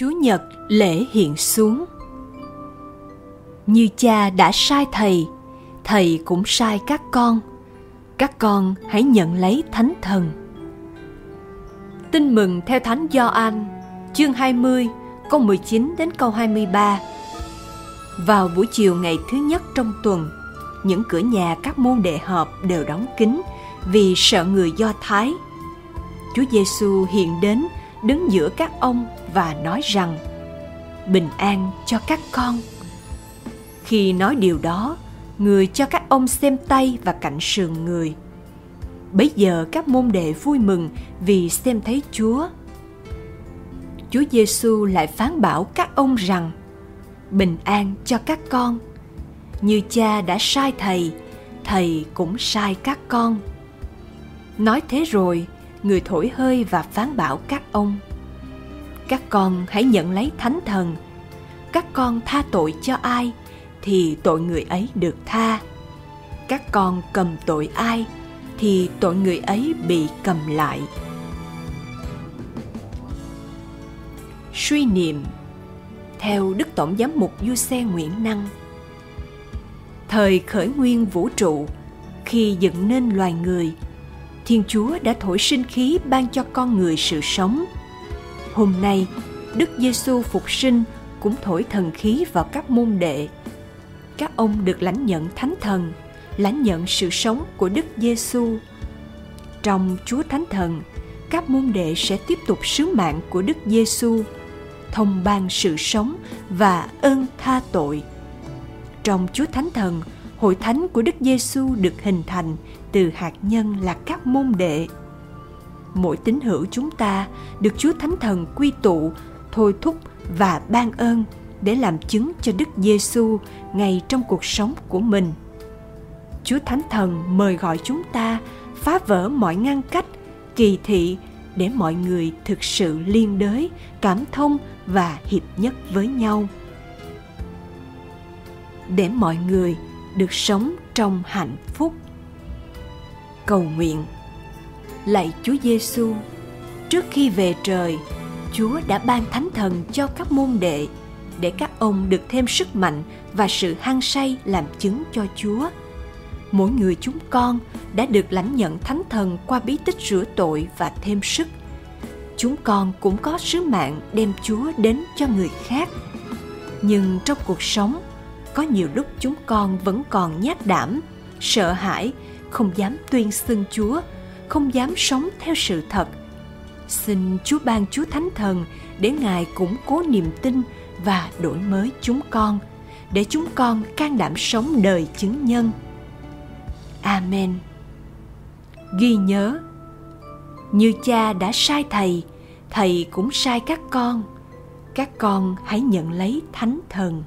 Chúa Nhật lễ hiện xuống. Như cha đã sai thầy, thầy cũng sai các con. Các con hãy nhận lấy Thánh Thần. Tin mừng theo Thánh Gioan, chương 20, câu 19 đến câu 23. Vào buổi chiều ngày thứ nhất trong tuần, những cửa nhà các môn đệ họp đều đóng kín vì sợ người Do Thái. Chúa Giêsu hiện đến đứng giữa các ông và nói rằng: Bình an cho các con. Khi nói điều đó, người cho các ông xem tay và cạnh sườn người. Bấy giờ các môn đệ vui mừng vì xem thấy Chúa. Chúa Giêsu lại phán bảo các ông rằng: Bình an cho các con. Như cha đã sai thầy, thầy cũng sai các con. Nói thế rồi, người thổi hơi và phán bảo các ông: các con hãy nhận lấy thánh thần. Các con tha tội cho ai thì tội người ấy được tha. Các con cầm tội ai thì tội người ấy bị cầm lại. Suy niệm. Theo đức tổng giám mục du xe nguyễn năng, thời khởi nguyên vũ trụ, khi dựng nên loài người, thiên chúa đã thổi sinh khí ban cho con người sự sống hôm nay đức giêsu phục sinh cũng thổi thần khí vào các môn đệ các ông được lãnh nhận thánh thần, lãnh nhận sự sống của Đức Giêsu. Trong Chúa Thánh Thần, các môn đệ sẽ tiếp tục sứ mạng của Đức Giêsu, thông ban sự sống và ơn tha tội. Trong Chúa Thánh Thần, hội thánh của Đức Giêsu được hình thành từ hạt nhân là các môn đệ. Mỗi tín hữu chúng ta được Chúa Thánh Thần quy tụ, thôi thúc và ban ơn để làm chứng cho Đức Giêsu ngay trong cuộc sống của mình. Chúa Thánh Thần mời gọi chúng ta phá vỡ mọi ngăn cách, kỳ thị để mọi người thực sự liên đới, cảm thông và hiệp nhất với nhau. Để mọi người được sống trong hạnh phúc. Cầu nguyện Lạy Chúa Giêsu, trước khi về trời, Chúa đã ban thánh thần cho các môn đệ để các ông được thêm sức mạnh và sự hăng say làm chứng cho Chúa. Mỗi người chúng con đã được lãnh nhận thánh thần qua bí tích rửa tội và thêm sức. Chúng con cũng có sứ mạng đem Chúa đến cho người khác. Nhưng trong cuộc sống, có nhiều lúc chúng con vẫn còn nhát đảm, sợ hãi, không dám tuyên xưng Chúa, không dám sống theo sự thật. Xin Chúa ban Chúa Thánh Thần để Ngài củng cố niềm tin và đổi mới chúng con, để chúng con can đảm sống đời chứng nhân. Amen. Ghi nhớ, như cha đã sai thầy thầy cũng sai các con. Các con hãy nhận lấy thánh thần.